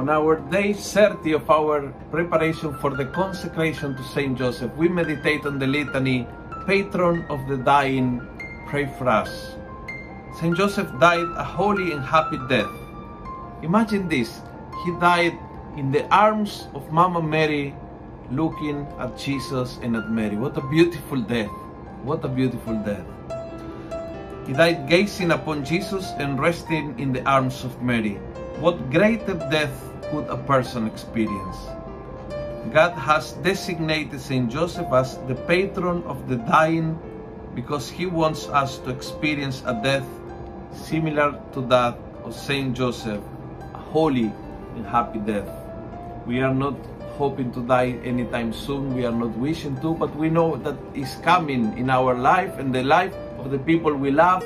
On our day 30 of our preparation for the consecration to Saint Joseph, we meditate on the litany, Patron of the Dying, pray for us. Saint Joseph died a holy and happy death. Imagine this, he died in the arms of Mama Mary, looking at Jesus and at Mary. What a beautiful death! What a beautiful death. He died gazing upon Jesus and resting in the arms of Mary. What greater death could a person experience? God has designated Saint Joseph as the patron of the dying because he wants us to experience a death similar to that of Saint Joseph, a holy and happy death. We are not hoping to die anytime soon. We are not wishing to, but we know that is coming in our life and the life of the people we love.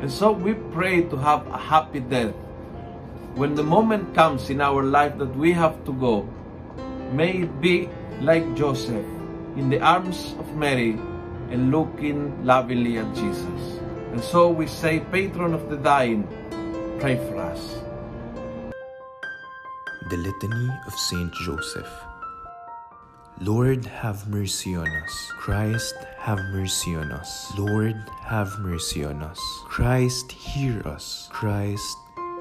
And so we pray to have a happy death. When the moment comes in our life that we have to go, may it be like Joseph in the arms of Mary and looking lovingly at Jesus. And so we say, Patron of the dying, pray for us. The Litany of Saint Joseph. Lord, have mercy on us. Christ, have mercy on us. Lord, have mercy on us. Christ, hear us. Christ,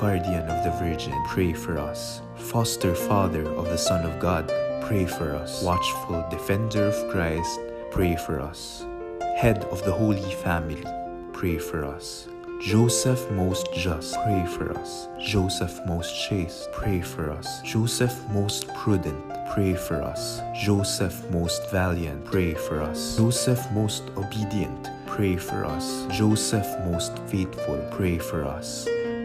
Guardian of the Virgin, pray for us. Foster Father of the Son of God, pray for us. Watchful Defender of Christ, pray for us. Head of the Holy Family, pray for us. Joseph most just, pray for us. Joseph most chaste, pray for us. Joseph most prudent, pray for us. Joseph most valiant, pray for us. Joseph most obedient, pray for us. Joseph most faithful, pray for us.